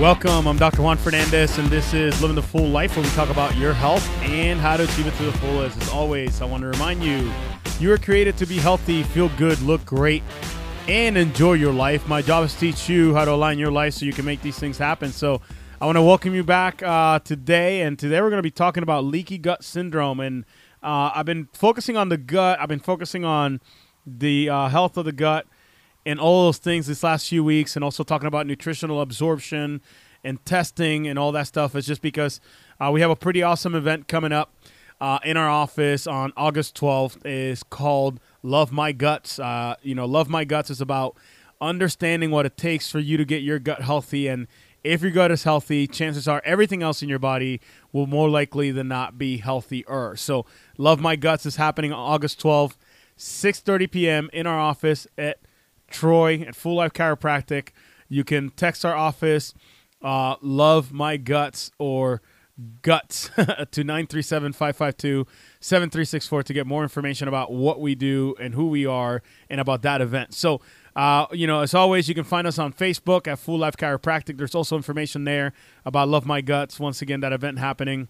Welcome. I'm Dr. Juan Fernandez, and this is Living the Full Life, where we talk about your health and how to achieve it to the fullest. As always, I want to remind you you are created to be healthy, feel good, look great, and enjoy your life. My job is to teach you how to align your life so you can make these things happen. So, I want to welcome you back uh, today, and today we're going to be talking about leaky gut syndrome. And uh, I've been focusing on the gut. I've been focusing on the uh, health of the gut and all those things this last few weeks, and also talking about nutritional absorption and testing and all that stuff. Is just because uh, we have a pretty awesome event coming up uh, in our office on August 12th. is called Love My Guts. Uh, you know, Love My Guts is about understanding what it takes for you to get your gut healthy and if your gut is healthy, chances are everything else in your body will more likely than not be healthier. So, Love My Guts is happening on August 12th, 6:30 p.m. in our office at Troy at Full Life Chiropractic. You can text our office, uh, love my guts or guts to 937-552-7364 to get more information about what we do and who we are and about that event. So, uh, you know, as always, you can find us on Facebook at Full Life Chiropractic. There's also information there about Love My Guts. Once again, that event happening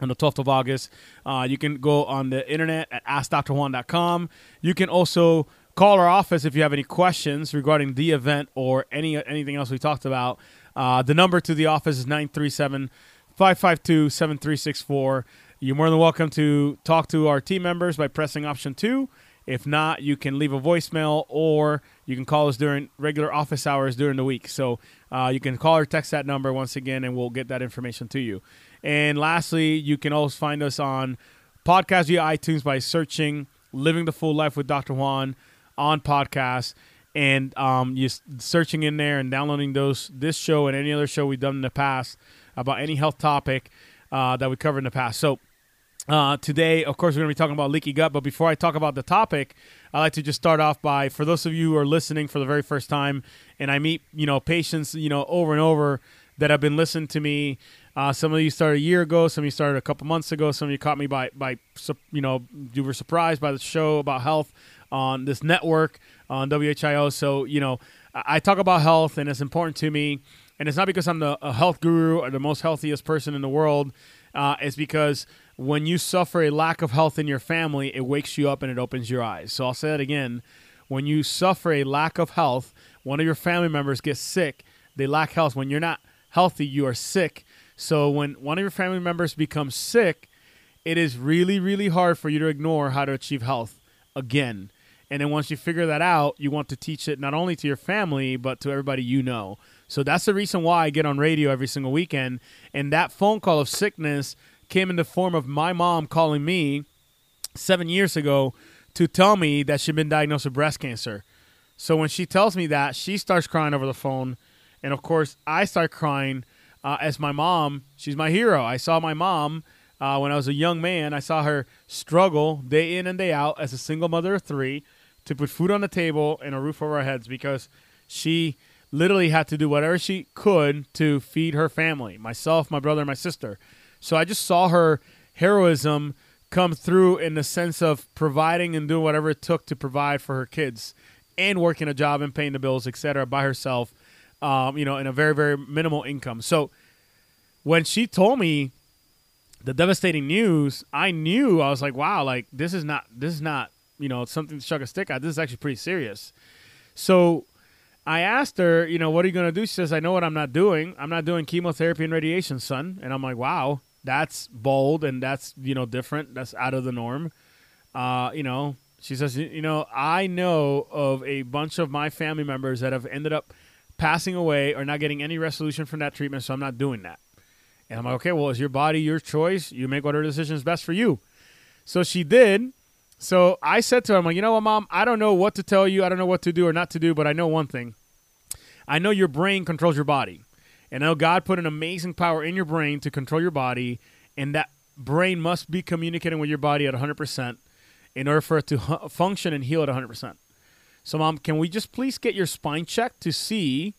on the 12th of August. Uh, you can go on the internet at AskDrJuan.com. You can also Call our office if you have any questions regarding the event or any anything else we talked about. Uh, the number to the office is 937 552 7364. You're more than welcome to talk to our team members by pressing option two. If not, you can leave a voicemail or you can call us during regular office hours during the week. So uh, you can call or text that number once again, and we'll get that information to you. And lastly, you can always find us on podcast via iTunes by searching Living the Full Life with Dr. Juan on podcasts and um, you searching in there and downloading those this show and any other show we've done in the past about any health topic uh, that we covered in the past. So uh, today, of course, we're going to be talking about leaky gut. But before I talk about the topic, I like to just start off by for those of you who are listening for the very first time, and I meet you know patients you know over and over that have been listening to me. Uh, some of you started a year ago. Some of you started a couple months ago. Some of you caught me by by you know you were surprised by the show about health on this network on WHIO. So, you know, I talk about health and it's important to me. And it's not because I'm the health guru or the most healthiest person in the world. Uh, it's because when you suffer a lack of health in your family, it wakes you up and it opens your eyes. So I'll say that again. When you suffer a lack of health, one of your family members gets sick, they lack health. When you're not healthy, you are sick. So when one of your family members becomes sick, it is really, really hard for you to ignore how to achieve health again. And then once you figure that out, you want to teach it not only to your family, but to everybody you know. So that's the reason why I get on radio every single weekend. And that phone call of sickness came in the form of my mom calling me seven years ago to tell me that she'd been diagnosed with breast cancer. So when she tells me that, she starts crying over the phone. And of course, I start crying uh, as my mom, she's my hero. I saw my mom uh, when I was a young man. I saw her struggle day in and day out as a single mother of three to put food on the table and a roof over our heads because she literally had to do whatever she could to feed her family, myself, my brother, and my sister. So I just saw her heroism come through in the sense of providing and doing whatever it took to provide for her kids and working a job and paying the bills, etc., by herself, um, you know, in a very, very minimal income. So when she told me the devastating news, I knew I was like, wow, like this is not this is not you know something to chuck a stick at. This is actually pretty serious. So I asked her, you know, what are you going to do? She says, I know what I'm not doing. I'm not doing chemotherapy and radiation, son. And I'm like, wow, that's bold and that's you know different. That's out of the norm. Uh, you know, she says, you know, I know of a bunch of my family members that have ended up passing away or not getting any resolution from that treatment, so I'm not doing that. And I'm like, okay, well, it's your body, your choice. You make whatever decision is best for you. So she did. So I said to her, I'm like, you know what, mom? I don't know what to tell you. I don't know what to do or not to do, but I know one thing. I know your brain controls your body. And I know God put an amazing power in your brain to control your body. And that brain must be communicating with your body at 100% in order for it to function and heal at 100%. So, mom, can we just please get your spine checked to see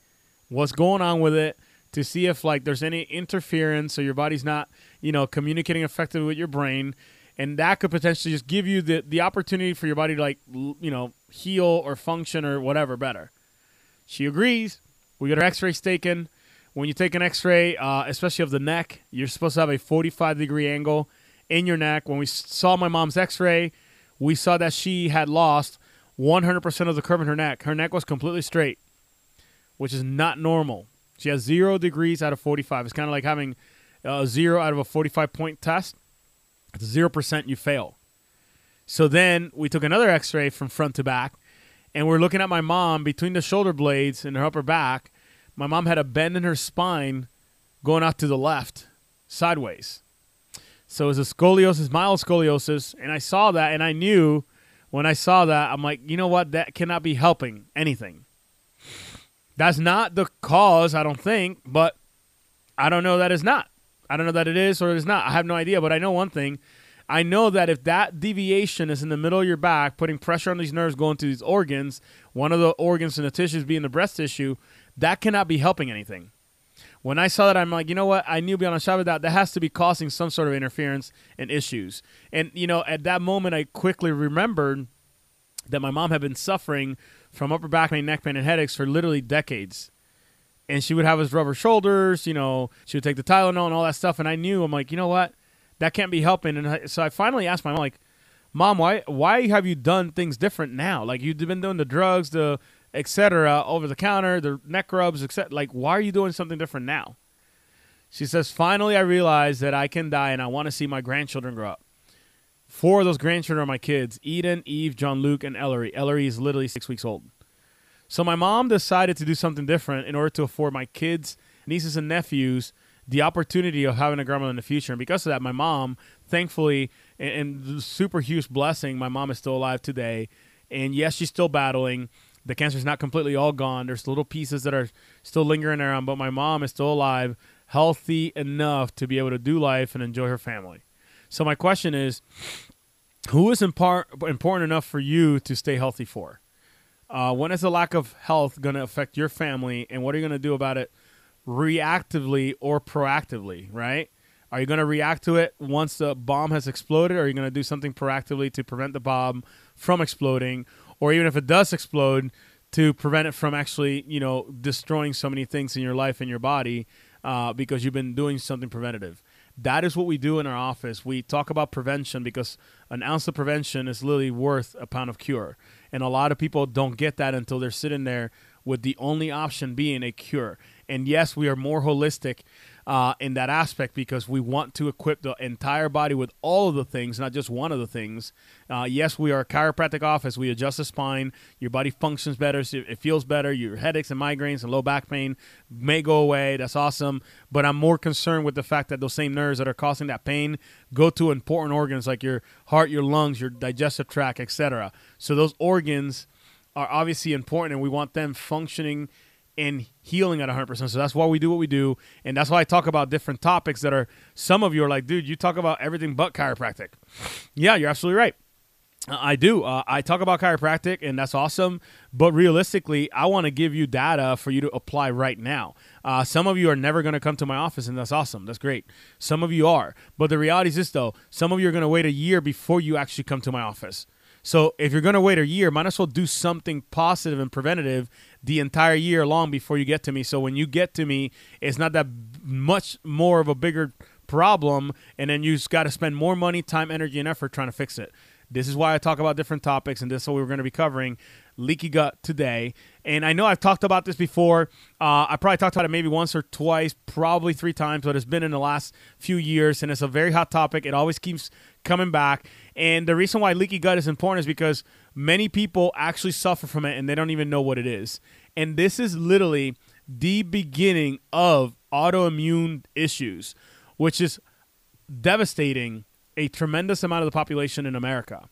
what's going on with it? To see if like there's any interference, so your body's not, you know, communicating effectively with your brain, and that could potentially just give you the the opportunity for your body to like you know heal or function or whatever better. She agrees. We get her X-rays taken. when you take an X-ray, uh, especially of the neck, you're supposed to have a 45 degree angle in your neck. When we saw my mom's X-ray, we saw that she had lost 100% of the curve in her neck. Her neck was completely straight, which is not normal. She has zero degrees out of 45. It's kind of like having a zero out of a 45 point test. It's zero percent, you fail. So then we took another X-ray from front to back, and we're looking at my mom between the shoulder blades and her upper back. My mom had a bend in her spine going out to the left, sideways. So it was a scoliosis, mild scoliosis, and I saw that, and I knew when I saw that, I'm like, you know what? That cannot be helping anything. That's not the cause, I don't think, but I don't know that it's not. I don't know that it is or it is not. I have no idea, but I know one thing. I know that if that deviation is in the middle of your back, putting pressure on these nerves going to these organs, one of the organs in the tissues being the breast tissue, that cannot be helping anything. When I saw that, I'm like, you know what? I knew beyond a shadow of doubt that has to be causing some sort of interference and issues. And you know, at that moment, I quickly remembered that my mom had been suffering from upper back pain, neck pain, and headaches for literally decades. And she would have us rub her shoulders. You know, she would take the Tylenol and all that stuff. And I knew, I'm like, you know what? That can't be helping. And I, so I finally asked my mom, like, Mom, why why have you done things different now? Like you've been doing the drugs, the etc. over the counter, the neck rubs, etc. Like, why are you doing something different now? She says, Finally, I realized that I can die and I want to see my grandchildren grow up. Four of those grandchildren are my kids Eden, Eve, John Luke, and Ellery. Ellery is literally six weeks old. So my mom decided to do something different in order to afford my kids, nieces, and nephews the opportunity of having a grandma in the future. And because of that, my mom, thankfully, and, and super huge blessing, my mom is still alive today. And yes, she's still battling the cancer is not completely all gone. There's little pieces that are still lingering around, but my mom is still alive, healthy enough to be able to do life and enjoy her family. So my question is, who is impar- important enough for you to stay healthy for? Uh, when is the lack of health going to affect your family, and what are you going to do about it, reactively or proactively? Right? Are you going to react to it once the bomb has exploded? Or are you going to do something proactively to prevent the bomb from exploding? Or even if it does explode, to prevent it from actually, you know, destroying so many things in your life and your body uh, because you've been doing something preventative. That is what we do in our office. We talk about prevention because an ounce of prevention is literally worth a pound of cure. And a lot of people don't get that until they're sitting there with the only option being a cure. And yes, we are more holistic uh, in that aspect because we want to equip the entire body with all of the things, not just one of the things. Uh, yes, we are a chiropractic office. We adjust the spine. Your body functions better. So it feels better. Your headaches and migraines and low back pain may go away. That's awesome. But I'm more concerned with the fact that those same nerves that are causing that pain go to important organs like your heart, your lungs, your digestive tract, etc. So those organs are obviously important, and we want them functioning – and healing at 100%. So that's why we do what we do. And that's why I talk about different topics that are, some of you are like, dude, you talk about everything but chiropractic. Yeah, you're absolutely right. I do. Uh, I talk about chiropractic, and that's awesome. But realistically, I want to give you data for you to apply right now. Uh, some of you are never going to come to my office, and that's awesome. That's great. Some of you are. But the reality is this, though some of you are going to wait a year before you actually come to my office. So if you're going to wait a year, might as well do something positive and preventative the entire year long before you get to me. So when you get to me, it's not that much more of a bigger problem, and then you just got to spend more money, time, energy, and effort trying to fix it. This is why I talk about different topics, and this is what we're going to be covering leaky gut today. And I know I've talked about this before. Uh, I probably talked about it maybe once or twice, probably three times, but it's been in the last few years, and it's a very hot topic. It always keeps coming back. And the reason why leaky gut is important is because many people actually suffer from it and they don't even know what it is. And this is literally the beginning of autoimmune issues, which is devastating a tremendous amount of the population in America.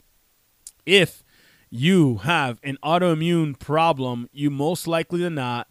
If you have an autoimmune problem, you most likely than not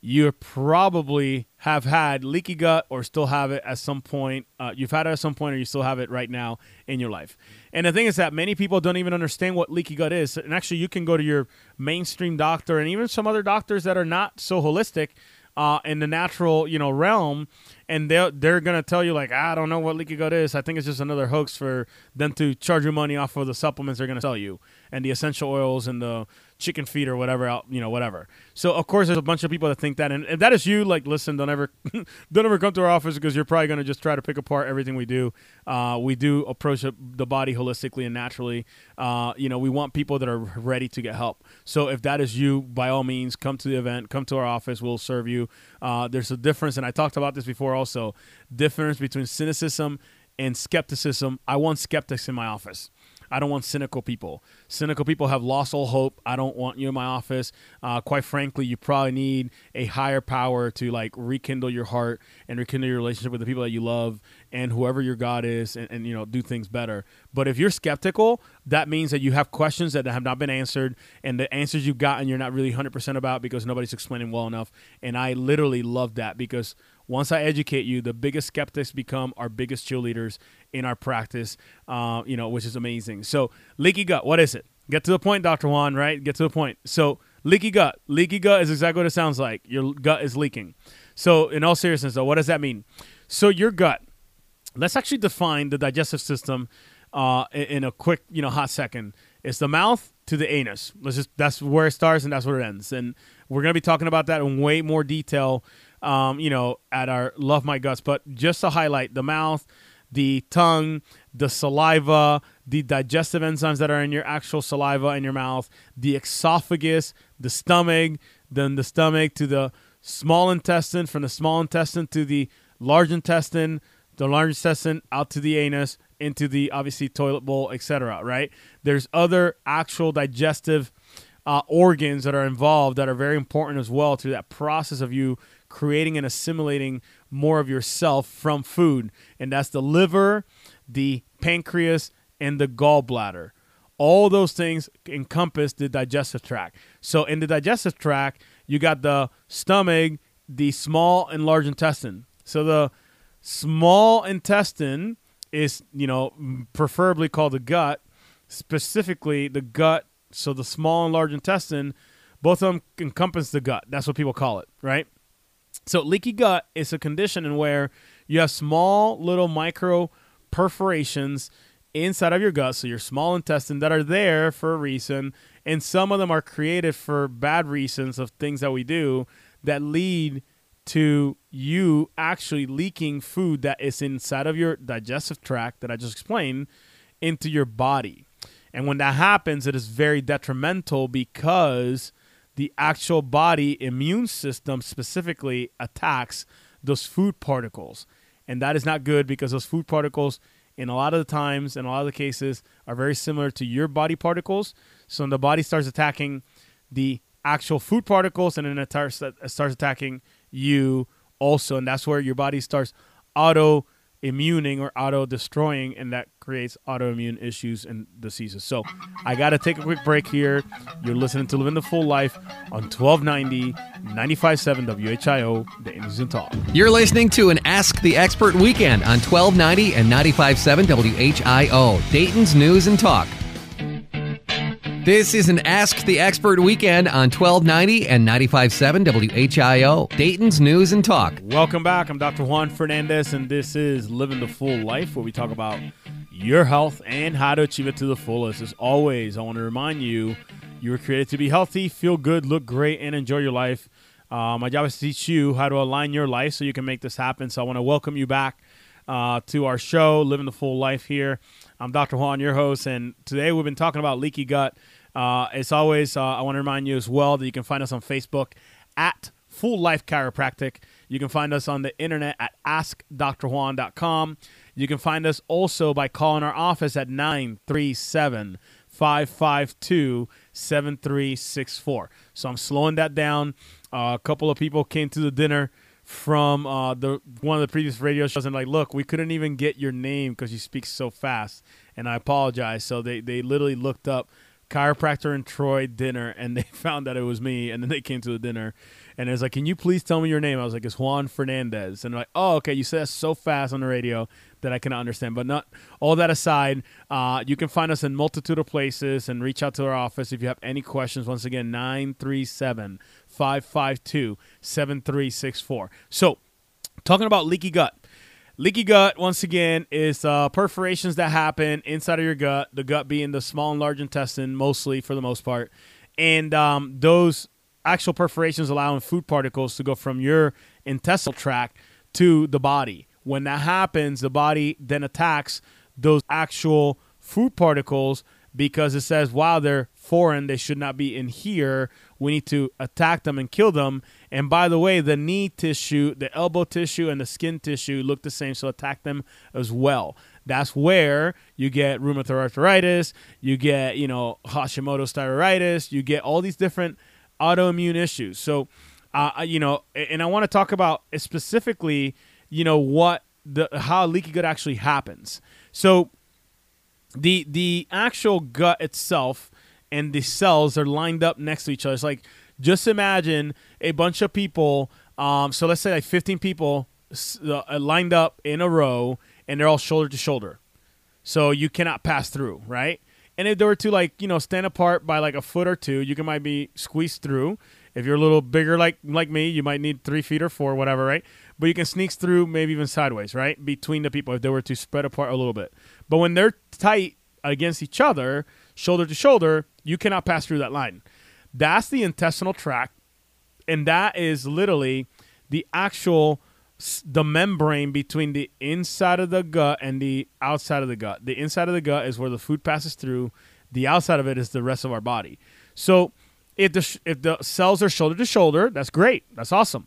you probably have had leaky gut or still have it at some point. Uh, you've had it at some point or you still have it right now in your life. And the thing is that many people don't even understand what leaky gut is. And actually, you can go to your mainstream doctor and even some other doctors that are not so holistic uh, in the natural, you know, realm, and they're they're gonna tell you like, I don't know what leaky gut is. I think it's just another hoax for them to charge you money off of the supplements they're gonna sell you and the essential oils and the chicken feet or whatever you know, whatever. So of course there's a bunch of people that think that, and if that is you, like, listen, don't ever, don't ever come to our office because you're probably going to just try to pick apart everything we do. Uh, we do approach the body holistically and naturally. Uh, you know, we want people that are ready to get help. So if that is you, by all means, come to the event, come to our office. We'll serve you. Uh, there's a difference, and I talked about this before also. Difference between cynicism and skepticism. I want skeptics in my office. I don't want cynical people. Cynical people have lost all hope. I don't want you in my office. Uh, quite frankly, you probably need a higher power to like rekindle your heart and rekindle your relationship with the people that you love and whoever your God is, and, and you know do things better. But if you're skeptical, that means that you have questions that have not been answered, and the answers you've gotten you're not really 100% about because nobody's explaining well enough. And I literally love that because once I educate you, the biggest skeptics become our biggest cheerleaders in our practice, uh, you know, which is amazing. So, leaky gut, what is it? Get to the point, Dr. Juan, right? Get to the point. So, leaky gut. Leaky gut is exactly what it sounds like. Your gut is leaking. So, in all seriousness, though, what does that mean? So, your gut, let's actually define the digestive system uh, in a quick, you know, hot second. It's the mouth to the anus. Let's just that's where it starts and that's where it ends. And we're gonna be talking about that in way more detail um, you know, at our Love My Guts. But just to highlight the mouth, the tongue, the saliva, the digestive enzymes that are in your actual saliva in your mouth, the esophagus, the stomach, then the stomach to the small intestine, from the small intestine to the large intestine, the large intestine out to the anus, into the obviously toilet bowl, etc. Right? There's other actual digestive uh, organs that are involved that are very important as well to that process of you creating and assimilating more of yourself from food. And that's the liver, the pancreas, and the gallbladder. All those things encompass the digestive tract. So, in the digestive tract, you got the stomach, the small and large intestine. So, the small intestine is, you know, preferably called the gut, specifically the gut. So, the small and large intestine, both of them encompass the gut. That's what people call it, right? So leaky gut is a condition in where you have small little micro perforations inside of your gut, so your small intestine that are there for a reason, and some of them are created for bad reasons of things that we do that lead to you actually leaking food that is inside of your digestive tract that I just explained into your body. And when that happens, it is very detrimental because the actual body immune system specifically attacks those food particles. And that is not good because those food particles, in a lot of the times, in a lot of the cases, are very similar to your body particles. So when the body starts attacking the actual food particles, and then it starts, attacking you also. And that's where your body starts auto immuning or auto destroying, and that creates autoimmune issues and diseases. So I got to take a quick break here. You're listening to Living the Full Life on 1290 957 WHIO, Dayton's and Talk. You're listening to an Ask the Expert weekend on 1290 and 957 WHIO, Dayton's News and Talk. This is an Ask the Expert weekend on 1290 and 957 WHIO, Dayton's News and Talk. Welcome back. I'm Dr. Juan Fernandez, and this is Living the Full Life, where we talk about your health and how to achieve it to the fullest. As always, I want to remind you you were created to be healthy, feel good, look great, and enjoy your life. Uh, my job is to teach you how to align your life so you can make this happen. So I want to welcome you back uh, to our show, Living the Full Life here. I'm Dr. Juan, your host, and today we've been talking about leaky gut. Uh, as always, uh, I want to remind you as well that you can find us on Facebook at Full Life Chiropractic. You can find us on the internet at AskDrJuan.com. You can find us also by calling our office at 937 552 7364. So I'm slowing that down. Uh, a couple of people came to the dinner from uh, the one of the previous radio shows and like, look, we couldn't even get your name because you speak so fast, and I apologize. So they they literally looked up chiropractor in Troy dinner, and they found that it was me, and then they came to the dinner, and it was like, "Can you please tell me your name?" I was like, "It's Juan Fernandez," and like, "Oh, okay, you said that so fast on the radio that I cannot understand." But not all that aside, uh, you can find us in multitude of places and reach out to our office if you have any questions. Once again, 937 552 7364. So, talking about leaky gut. Leaky gut, once again, is uh, perforations that happen inside of your gut, the gut being the small and large intestine, mostly for the most part. and um, those actual perforations allowing food particles to go from your intestinal tract to the body. When that happens, the body then attacks those actual food particles because it says, wow, they're foreign. They should not be in here. We need to attack them and kill them. And by the way, the knee tissue, the elbow tissue, and the skin tissue look the same, so attack them as well. That's where you get rheumatoid arthritis, you get, you know, Hashimoto's thyroiditis, you get all these different autoimmune issues. So, uh, you know, and I want to talk about specifically, you know, what the how leaky gut actually happens. So, the the actual gut itself and the cells are lined up next to each other. It's like just imagine a bunch of people. Um, so let's say like 15 people uh, lined up in a row, and they're all shoulder to shoulder. So you cannot pass through, right? And if they were to like you know stand apart by like a foot or two, you can might be squeezed through. If you're a little bigger like like me, you might need three feet or four, whatever, right? But you can sneak through, maybe even sideways, right, between the people if they were to spread apart a little bit. But when they're tight against each other, shoulder to shoulder, you cannot pass through that line. That's the intestinal tract, and that is literally the actual the membrane between the inside of the gut and the outside of the gut. The inside of the gut is where the food passes through. The outside of it is the rest of our body. So if the if the cells are shoulder to shoulder, that's great. That's awesome.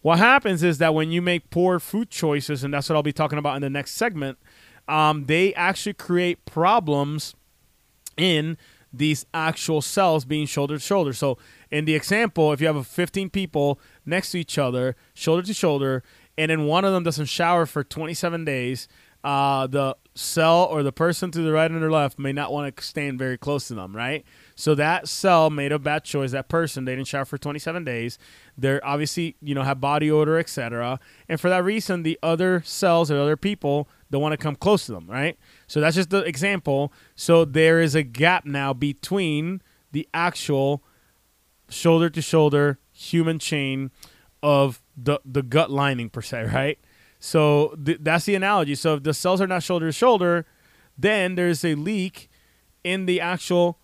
What happens is that when you make poor food choices, and that's what I'll be talking about in the next segment, um, they actually create problems in these actual cells being shoulder to shoulder. So in the example, if you have 15 people next to each other, shoulder to shoulder, and then one of them doesn't shower for 27 days, uh, the cell or the person to the right and the left may not want to stand very close to them, right? So that cell made a bad choice. That person they didn't shower for 27 days. They're obviously you know have body odor, etc. And for that reason, the other cells or other people don't want to come close to them, right? So that's just the example. So there is a gap now between the actual shoulder to shoulder human chain of the the gut lining per se, right? So th- that's the analogy. So if the cells are not shoulder to shoulder, then there's a leak in the actual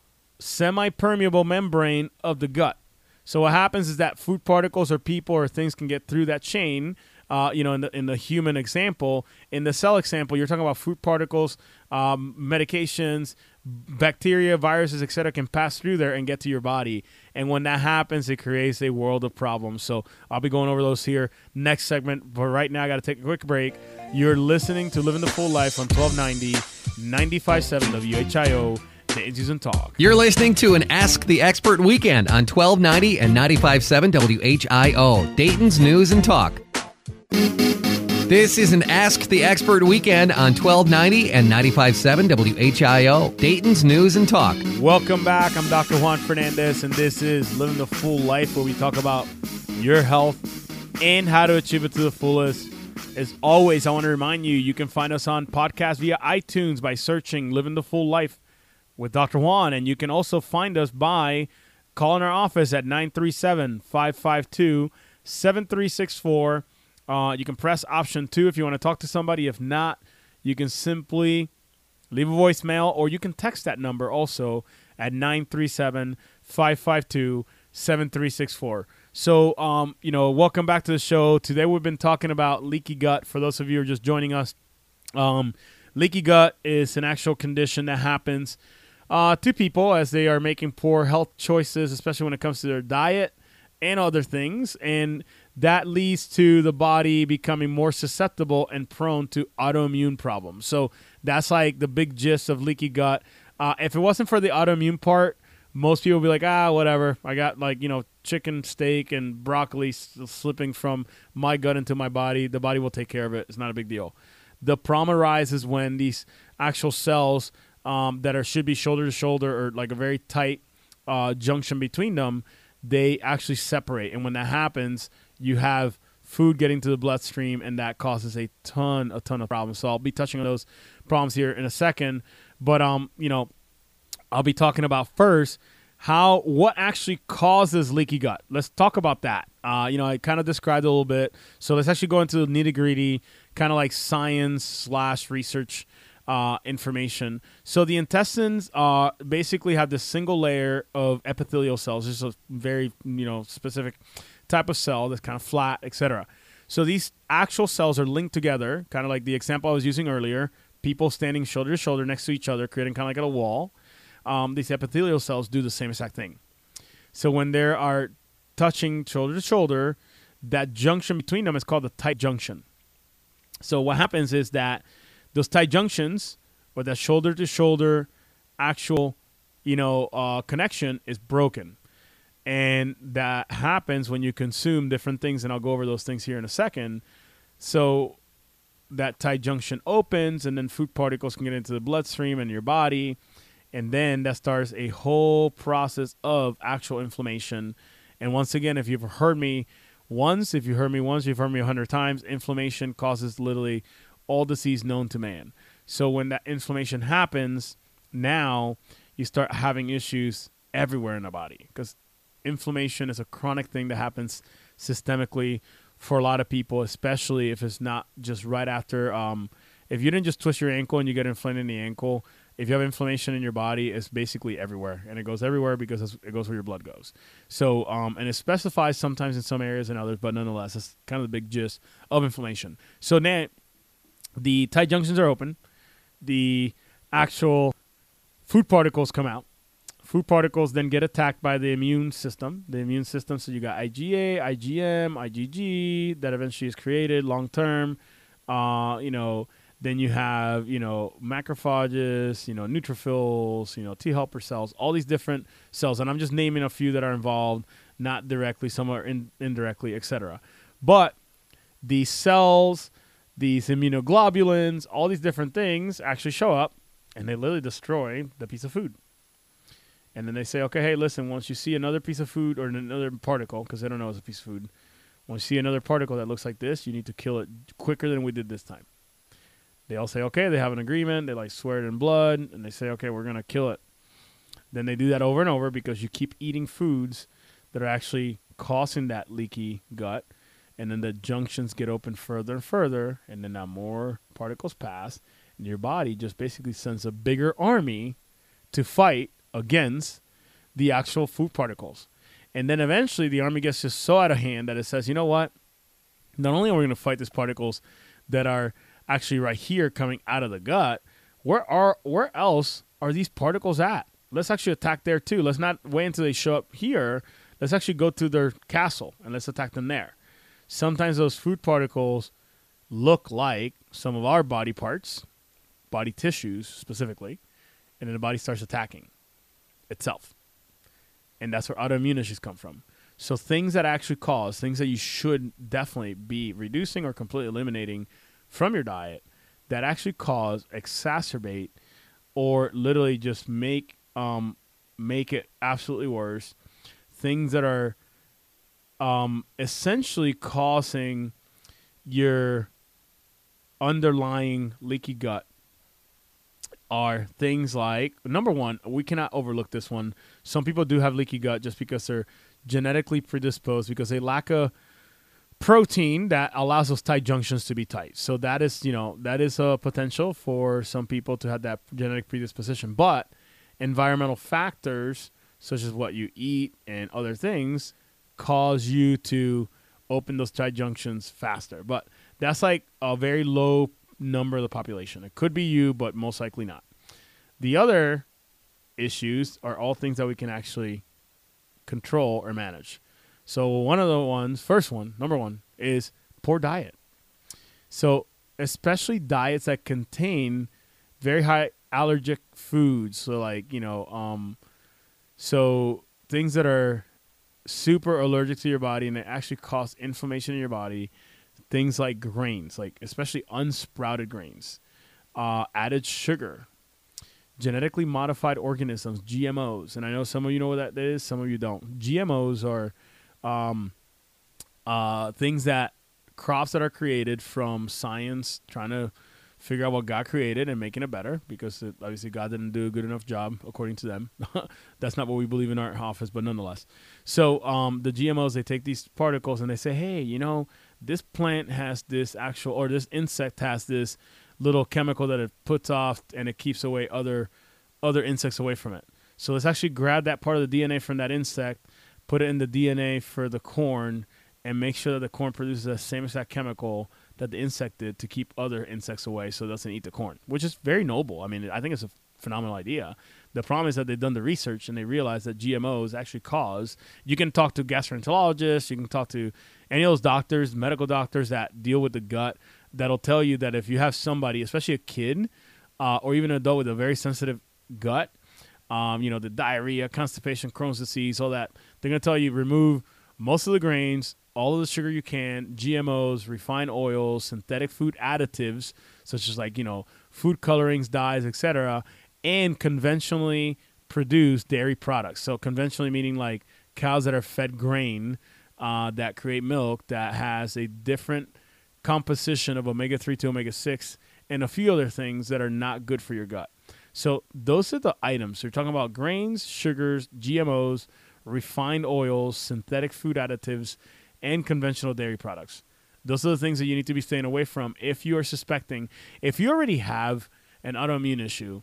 semi-permeable membrane of the gut. So what happens is that food particles or people or things can get through that chain. Uh, you know, in the in the human example, in the cell example, you're talking about food particles, um, medications, bacteria, viruses, etc., can pass through there and get to your body. And when that happens, it creates a world of problems. So I'll be going over those here next segment. But right now, I got to take a quick break. You're listening to Living the Full Life on 1290, 95.7 WHIO. Dayton's and Talk. You're listening to an Ask the Expert weekend on 1290 and 95.7 WHIO. Dayton's News and Talk. This is an Ask the Expert weekend on 1290 and 95.7 WHIO, Dayton's News and Talk. Welcome back. I'm Dr. Juan Fernandez, and this is Living the Full Life, where we talk about your health and how to achieve it to the fullest. As always, I want to remind you you can find us on podcast via iTunes by searching Living the Full Life with Dr. Juan, and you can also find us by calling our office at 937 552 7364 uh, you can press option two if you want to talk to somebody. If not, you can simply leave a voicemail or you can text that number also at 937 552 7364. So, um, you know, welcome back to the show. Today we've been talking about leaky gut. For those of you who are just joining us, um, leaky gut is an actual condition that happens uh, to people as they are making poor health choices, especially when it comes to their diet and other things. And that leads to the body becoming more susceptible and prone to autoimmune problems. So that's like the big gist of leaky gut. Uh, if it wasn't for the autoimmune part, most people would be like, ah, whatever. I got like, you know, chicken, steak, and broccoli slipping from my gut into my body. The body will take care of it. It's not a big deal. The problem arises when these actual cells um, that are should be shoulder to shoulder or like a very tight uh, junction between them, they actually separate. And when that happens, you have food getting to the bloodstream, and that causes a ton, a ton of problems. So I'll be touching on those problems here in a second. But um, you know, I'll be talking about first how what actually causes leaky gut. Let's talk about that. Uh, you know, I kind of described a little bit. So let's actually go into the nitty gritty, kind of like science slash research uh, information. So the intestines uh, basically have this single layer of epithelial cells. This is a very you know specific type of cell that's kind of flat, etc. So these actual cells are linked together, kind of like the example I was using earlier. People standing shoulder to shoulder next to each other, creating kind of like a wall. Um, these epithelial cells do the same exact thing. So when they are touching shoulder to shoulder, that junction between them is called the tight junction. So what happens is that those tight junctions, or that shoulder to shoulder actual, you know, uh, connection is broken, and that happens when you consume different things. And I'll go over those things here in a second. So that tight junction opens, and then food particles can get into the bloodstream and your body, and then that starts a whole process of actual inflammation. And once again, if you've heard me once, if you heard me once, you've heard me a hundred times. Inflammation causes literally all disease known to man. So when that inflammation happens, now you start having issues everywhere in the body because inflammation is a chronic thing that happens systemically for a lot of people, especially if it's not just right after. Um, if you didn't just twist your ankle and you get inflamed in the ankle, if you have inflammation in your body, it's basically everywhere, and it goes everywhere because it goes where your blood goes. So, um, and it specifies sometimes in some areas and others, but nonetheless, it's kind of the big gist of inflammation. So now, the tight junctions are open. The actual food particles come out. Food particles then get attacked by the immune system. The immune system, so you got IgA, IgM, IgG that eventually is created long term. Uh, you know, then you have, you know, macrophages, you know, neutrophils, you know, T helper cells, all these different cells. And I'm just naming a few that are involved, not directly, some are in, indirectly, etc. But these cells, these immunoglobulins, all these different things actually show up and they literally destroy the piece of food. And then they say, okay, hey, listen, once you see another piece of food or another particle, because they don't know it's a piece of food, once you see another particle that looks like this, you need to kill it quicker than we did this time they all say okay they have an agreement they like swear it in blood and they say okay we're going to kill it then they do that over and over because you keep eating foods that are actually causing that leaky gut and then the junctions get open further and further and then now more particles pass and your body just basically sends a bigger army to fight against the actual food particles and then eventually the army gets just so out of hand that it says you know what not only are we going to fight these particles that are actually right here coming out of the gut, where are where else are these particles at? Let's actually attack there too. Let's not wait until they show up here. Let's actually go to their castle and let's attack them there. Sometimes those food particles look like some of our body parts, body tissues specifically, and then the body starts attacking itself. And that's where autoimmune issues come from. So things that actually cause, things that you should definitely be reducing or completely eliminating from your diet that actually cause, exacerbate, or literally just make um, make it absolutely worse. Things that are um, essentially causing your underlying leaky gut are things like number one, we cannot overlook this one. Some people do have leaky gut just because they're genetically predisposed because they lack a protein that allows those tight junctions to be tight. So that is, you know, that is a potential for some people to have that genetic predisposition. But environmental factors such as what you eat and other things cause you to open those tight junctions faster. But that's like a very low number of the population. It could be you, but most likely not. The other issues are all things that we can actually control or manage. So one of the ones, first one, number one, is poor diet. So especially diets that contain very high allergic foods. So like you know, um, so things that are super allergic to your body and it actually causes inflammation in your body. Things like grains, like especially unsprouted grains, uh, added sugar, genetically modified organisms, GMOs. And I know some of you know what that is, some of you don't. GMOs are um, uh, things that crops that are created from science trying to figure out what God created and making it better because it, obviously God didn't do a good enough job according to them. That's not what we believe in our office, but nonetheless. So um, the GMOs they take these particles and they say, hey, you know this plant has this actual or this insect has this little chemical that it puts off and it keeps away other other insects away from it. So let's actually grab that part of the DNA from that insect, put it in the DNA for the corn, and make sure that the corn produces the same exact chemical that the insect did to keep other insects away so it doesn't eat the corn, which is very noble. I mean, I think it's a phenomenal idea. The problem is that they've done the research and they realize that GMOs actually cause. You can talk to gastroenterologists, you can talk to any of those doctors, medical doctors that deal with the gut, that'll tell you that if you have somebody, especially a kid uh, or even an adult with a very sensitive gut, um, you know, the diarrhea, constipation, Crohn's disease, all that, they're going to tell you remove most of the grains, all of the sugar you can, GMOs, refined oils, synthetic food additives, such as like, you know, food colorings, dyes, etc., and conventionally produced dairy products. So conventionally meaning like cows that are fed grain uh, that create milk that has a different composition of omega 3 to omega 6 and a few other things that are not good for your gut. So those are the items. So you're talking about grains, sugars, GMOs, refined oils, synthetic food additives, and conventional dairy products. Those are the things that you need to be staying away from if you are suspecting. If you already have an autoimmune issue,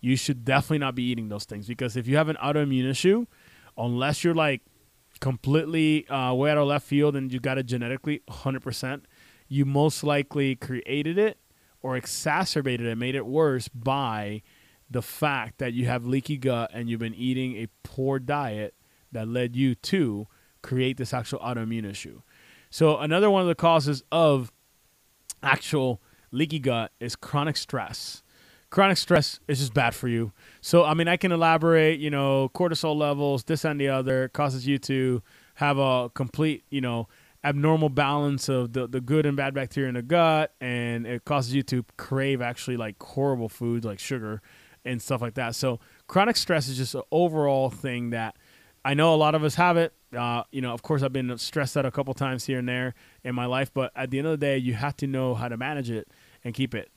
you should definitely not be eating those things because if you have an autoimmune issue, unless you're like completely uh, way out of left field and you got it genetically 100%, you most likely created it or exacerbated it, made it worse by the fact that you have leaky gut and you've been eating a poor diet that led you to create this actual autoimmune issue. So, another one of the causes of actual leaky gut is chronic stress. Chronic stress is just bad for you. So, I mean, I can elaborate, you know, cortisol levels, this and the other, causes you to have a complete, you know, abnormal balance of the, the good and bad bacteria in the gut, and it causes you to crave actually like horrible foods like sugar and stuff like that. So chronic stress is just an overall thing that I know a lot of us have it. Uh, you know, of course, I've been stressed out a couple times here and there in my life, but at the end of the day, you have to know how to manage it and keep it,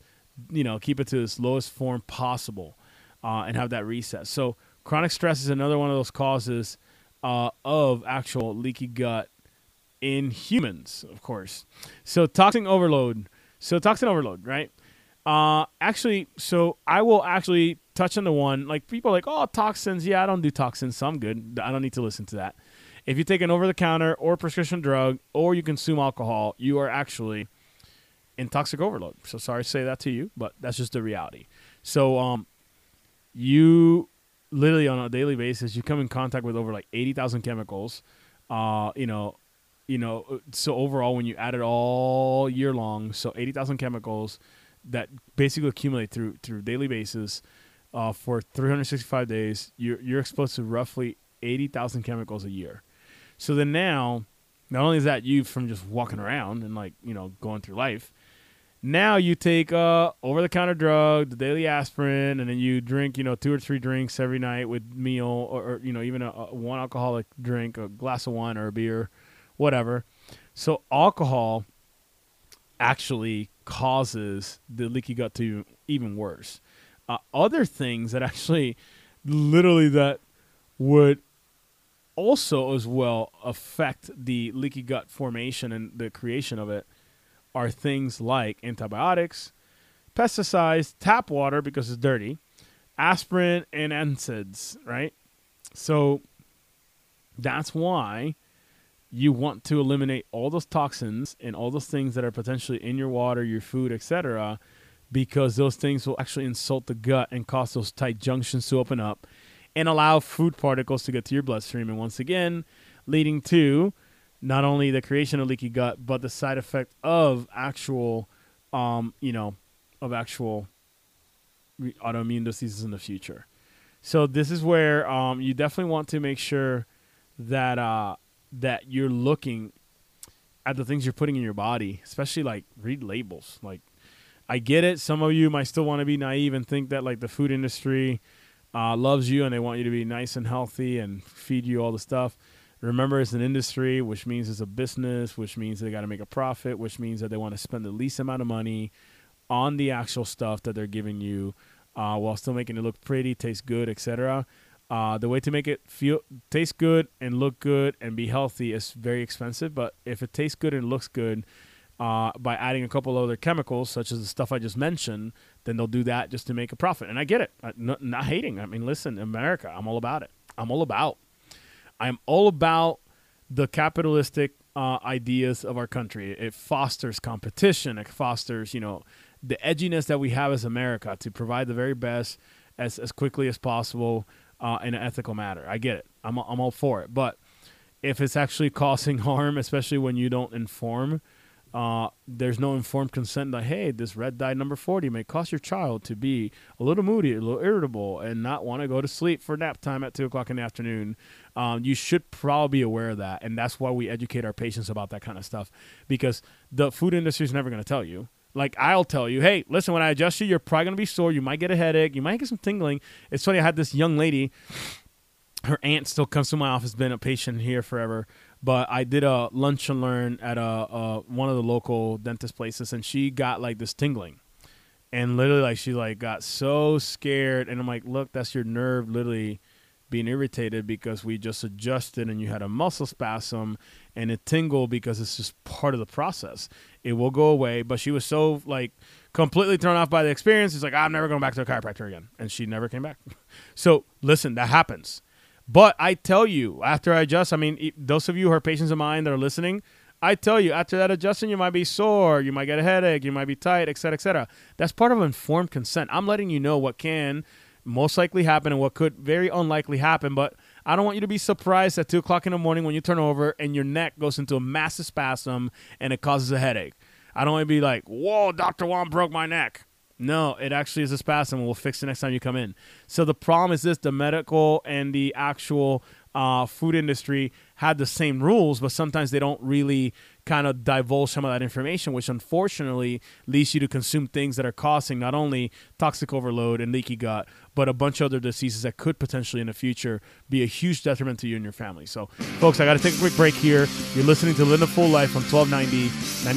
you know, keep it to its lowest form possible, uh, and have that reset. So chronic stress is another one of those causes uh, of actual leaky gut in humans, of course. So toxin overload. So toxin overload, right? Uh, actually, so I will actually touch on the one like people are like, oh, toxins. Yeah, I don't do toxins, so I'm good. I don't need to listen to that. If you take an over-the-counter or prescription drug, or you consume alcohol, you are actually in toxic overload. So sorry to say that to you, but that's just the reality. So um, you literally on a daily basis, you come in contact with over like eighty thousand chemicals. Uh, you know, you know. So overall, when you add it all year long, so eighty thousand chemicals that basically accumulate through through daily basis uh, for 365 days. You're you're exposed to roughly 80,000 chemicals a year. So then now, not only is that you from just walking around and like you know going through life, now you take uh over the counter drug, the daily aspirin, and then you drink you know two or three drinks every night with meal or, or you know even a, a one alcoholic drink, a glass of wine or a beer, whatever. So alcohol actually causes the leaky gut to even worse. Uh, other things that actually, literally, that would also as well affect the leaky gut formation and the creation of it are things like antibiotics, pesticides, tap water because it's dirty, aspirin, and NSAIDs, right? So that's why you want to eliminate all those toxins and all those things that are potentially in your water, your food, etc., because those things will actually insult the gut and cause those tight junctions to open up and allow food particles to get to your bloodstream. And once again, leading to not only the creation of leaky gut, but the side effect of actual, um, you know, of actual autoimmune diseases in the future. So this is where um, you definitely want to make sure that uh, that you're looking at the things you're putting in your body, especially like read labels. Like, I get it. Some of you might still want to be naive and think that like the food industry uh, loves you and they want you to be nice and healthy and feed you all the stuff. Remember, it's an industry, which means it's a business, which means they got to make a profit, which means that they want to spend the least amount of money on the actual stuff that they're giving you, uh, while still making it look pretty, taste good, etc. Uh, the way to make it feel taste good and look good and be healthy is very expensive. But if it tastes good and looks good, uh, by adding a couple other chemicals, such as the stuff I just mentioned, then they'll do that just to make a profit. And I get it. I, not, not hating. I mean, listen, America, I'm all about it. I'm all about. I'm all about the capitalistic uh, ideas of our country. It fosters competition. It fosters, you know, the edginess that we have as America to provide the very best as, as quickly as possible uh, in an ethical matter. I get it. I'm, I'm all for it. But if it's actually causing harm, especially when you don't inform, uh, there's no informed consent that hey this red dye number 40 may cause your child to be a little moody a little irritable and not want to go to sleep for nap time at 2 o'clock in the afternoon um, you should probably be aware of that and that's why we educate our patients about that kind of stuff because the food industry is never going to tell you like I'll tell you, hey, listen, when I adjust you, you're probably gonna be sore. You might get a headache. You might get some tingling. It's funny. I had this young lady. Her aunt still comes to my office. Been a patient here forever. But I did a lunch and learn at a, a one of the local dentist places, and she got like this tingling, and literally like she like got so scared, and I'm like, look, that's your nerve literally being irritated because we just adjusted and you had a muscle spasm and it tingled because it's just part of the process. It will go away. But she was so like completely thrown off by the experience. She's like, I'm never going back to a chiropractor again. And she never came back. so listen, that happens. But I tell you, after I adjust, I mean, those of you who are patients of mine that are listening, I tell you, after that adjusting, you might be sore, you might get a headache, you might be tight, et cetera, et cetera. That's part of informed consent. I'm letting you know what can most likely happen and what could very unlikely happen, but I don't want you to be surprised at 2 o'clock in the morning when you turn over and your neck goes into a massive spasm and it causes a headache. I don't want to be like, whoa, Dr. Juan broke my neck. No, it actually is a spasm. We'll fix it next time you come in. So the problem is this: the medical and the actual uh, food industry had the same rules, but sometimes they don't really kind of divulge some of that information, which unfortunately leads you to consume things that are causing not only toxic overload and leaky gut, but a bunch of other diseases that could potentially in the future be a huge detriment to you and your family. So, folks, I got to take a quick break here. You're listening to Live a Full Life on 1290,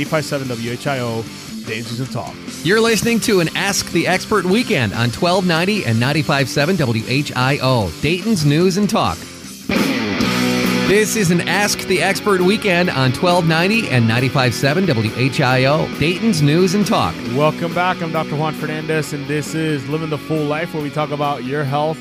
95.7 WHIO. Dames and Talk. You're listening to an Ask the Expert weekend on 1290 and 95.7 WHIO, Dayton's News and Talk. This is an Ask the Expert weekend on 1290 and 95.7 WHIO, Dayton's News and Talk. Welcome back. I'm Dr. Juan Fernandez, and this is Living the Full Life, where we talk about your health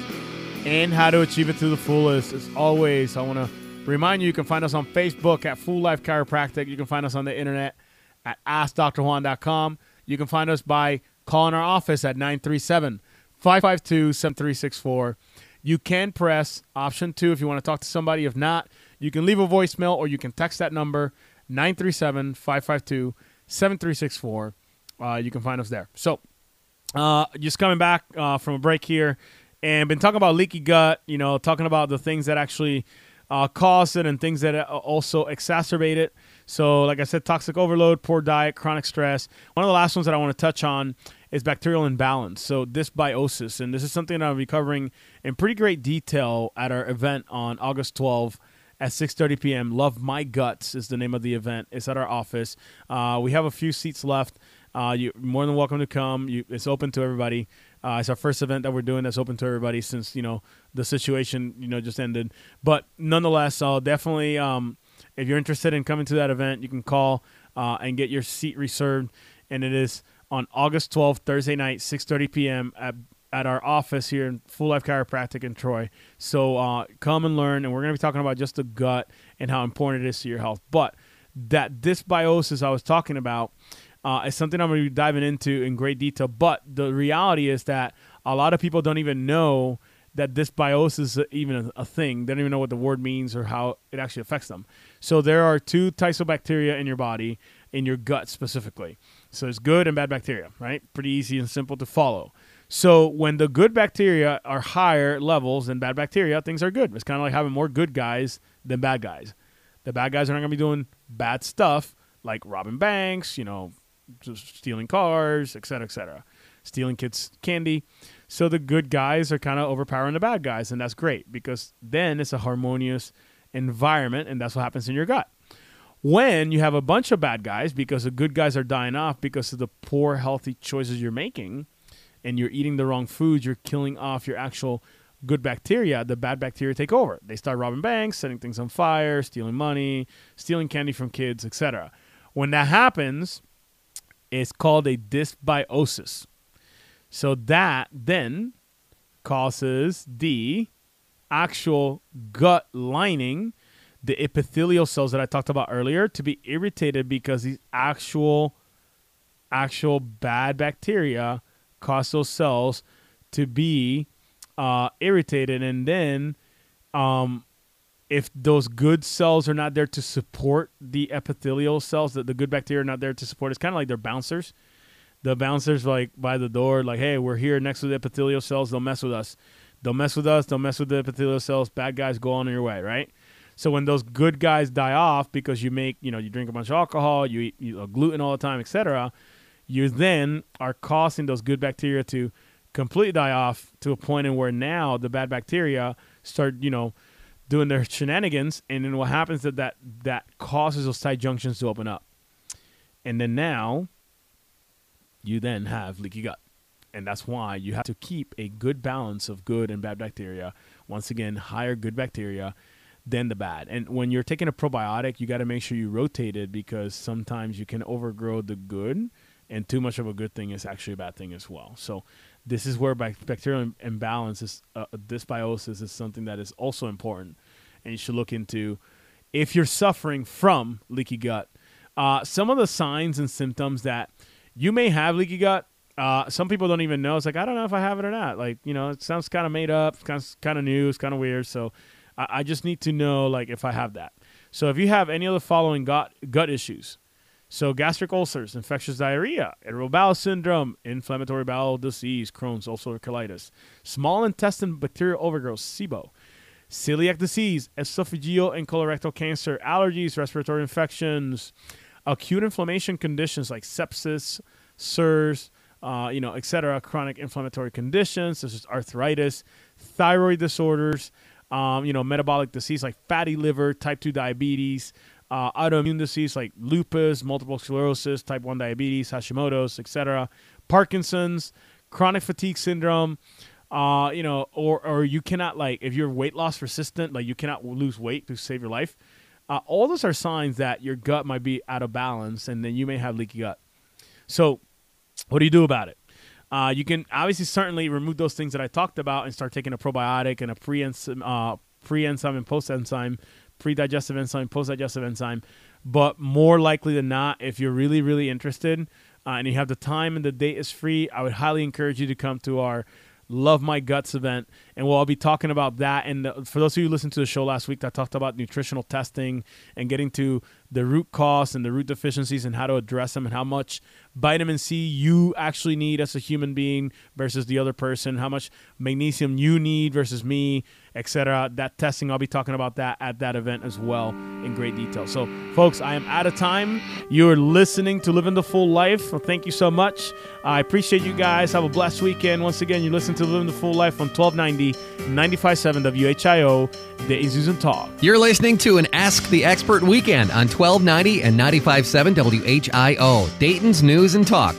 and how to achieve it to the fullest. As always, I want to remind you you can find us on Facebook at Full Life Chiropractic. You can find us on the internet at AskDrJuan.com. You can find us by calling our office at 937 552 7364. You can press option two if you want to talk to somebody. If not, you can leave a voicemail or you can text that number 937 552 7364. Uh, you can find us there. So, uh, just coming back uh, from a break here and been talking about leaky gut, you know, talking about the things that actually uh, cause it and things that uh, also exacerbate it. So, like I said, toxic overload, poor diet, chronic stress. One of the last ones that I want to touch on is bacterial imbalance. So dysbiosis, and this is something that I'll be covering in pretty great detail at our event on August 12th at 6:30 p.m. Love My Guts is the name of the event. It's at our office. Uh, we have a few seats left. Uh, you're more than welcome to come. You, it's open to everybody. Uh, it's our first event that we're doing that's open to everybody since you know the situation you know just ended. But nonetheless, I'll definitely um, if you're interested in coming to that event, you can call uh, and get your seat reserved. And it is on August 12th, Thursday night, 6:30 p.m. at at our office here in Full Life Chiropractic in Troy. So uh, come and learn, and we're going to be talking about just the gut and how important it is to your health. But that dysbiosis I was talking about uh, is something I'm going to be diving into in great detail. But the reality is that a lot of people don't even know that dysbiosis is even a, a thing. They don't even know what the word means or how it actually affects them. So there are two types of bacteria in your body, in your gut specifically. So there's good and bad bacteria, right? Pretty easy and simple to follow. So when the good bacteria are higher levels than bad bacteria, things are good. It's kind of like having more good guys than bad guys. The bad guys are not going to be doing bad stuff like robbing banks, you know, just stealing cars, et cetera, et cetera, stealing kids' candy. So the good guys are kind of overpowering the bad guys, and that's great because then it's a harmonious environment, and that's what happens in your gut when you have a bunch of bad guys because the good guys are dying off because of the poor healthy choices you're making and you're eating the wrong foods you're killing off your actual good bacteria, the bad bacteria take over. They start robbing banks, setting things on fire, stealing money, stealing candy from kids, etc. When that happens, it's called a dysbiosis. So that then causes the actual gut lining, the epithelial cells that I talked about earlier, to be irritated because these actual actual bad bacteria cause those cells to be uh, irritated, and then um, if those good cells are not there to support the epithelial cells, that the good bacteria are not there to support, it's kind of like they're bouncers. The bouncers like by the door, like, hey, we're here next to the epithelial cells. They'll mess with us. Don't mess with us. Don't mess with the epithelial cells. Bad guys go on your way, right? So when those good guys die off because you make, you know, you drink a bunch of alcohol, you eat you know, gluten all the time, etc., you then are causing those good bacteria to completely die off to a point in where now the bad bacteria start, you know, doing their shenanigans, and then what happens is that that causes those tight junctions to open up, and then now you then have leaky gut, and that's why you have to keep a good balance of good and bad bacteria. Once again, higher good bacteria than the bad. And when you're taking a probiotic, you got to make sure you rotate it because sometimes you can overgrow the good, and too much of a good thing is actually a bad thing as well. So this is where bacterial imbalance is uh, dysbiosis is something that is also important and you should look into if you're suffering from leaky gut uh, some of the signs and symptoms that you may have leaky gut uh, some people don't even know. It's like i don't know if i have it or not. Like you know it sounds kind of made up kind of, new it's kind of weird. So I, I just need to know like if i have that. So if you have any of the following gut gut issues. So, gastric ulcers, infectious diarrhea, irritable bowel syndrome, inflammatory bowel disease, Crohn's, ulcerative colitis, small intestine bacterial overgrowth, SIBO, celiac disease, esophageal and colorectal cancer, allergies, respiratory infections, acute inflammation conditions like sepsis, SIRS, uh, you know, et cetera, chronic inflammatory conditions such as arthritis, thyroid disorders, um, you know, metabolic disease like fatty liver, type 2 diabetes, uh, autoimmune disease like lupus, multiple sclerosis, type 1 diabetes, Hashimoto's, etc., Parkinson's, chronic fatigue syndrome, uh, you know, or, or you cannot, like, if you're weight loss resistant, like, you cannot lose weight to save your life. Uh, all those are signs that your gut might be out of balance and then you may have leaky gut. So, what do you do about it? Uh, you can obviously certainly remove those things that I talked about and start taking a probiotic and a pre-enzyme, uh, pre-enzyme and post-enzyme pre-digestive enzyme, post-digestive enzyme. But more likely than not, if you're really, really interested uh, and you have the time and the date is free, I would highly encourage you to come to our Love My Guts event, and we'll all be talking about that. And for those of you who listened to the show last week, that talked about nutritional testing and getting to the root cause and the root deficiencies and how to address them and how much vitamin C you actually need as a human being versus the other person, how much magnesium you need versus me, etc. That testing, I'll be talking about that at that event as well in great detail. So, folks, I am out of time. You're listening to Living the Full Life. Well, thank you so much. I appreciate you guys. Have a blessed weekend. Once again, you listen to Living the Full Life on 1290, 95.7 WHIO, the and Talk. You're listening to an Ask the Expert weekend on 1290 and 95.7 WHIO, Dayton's News and Talk.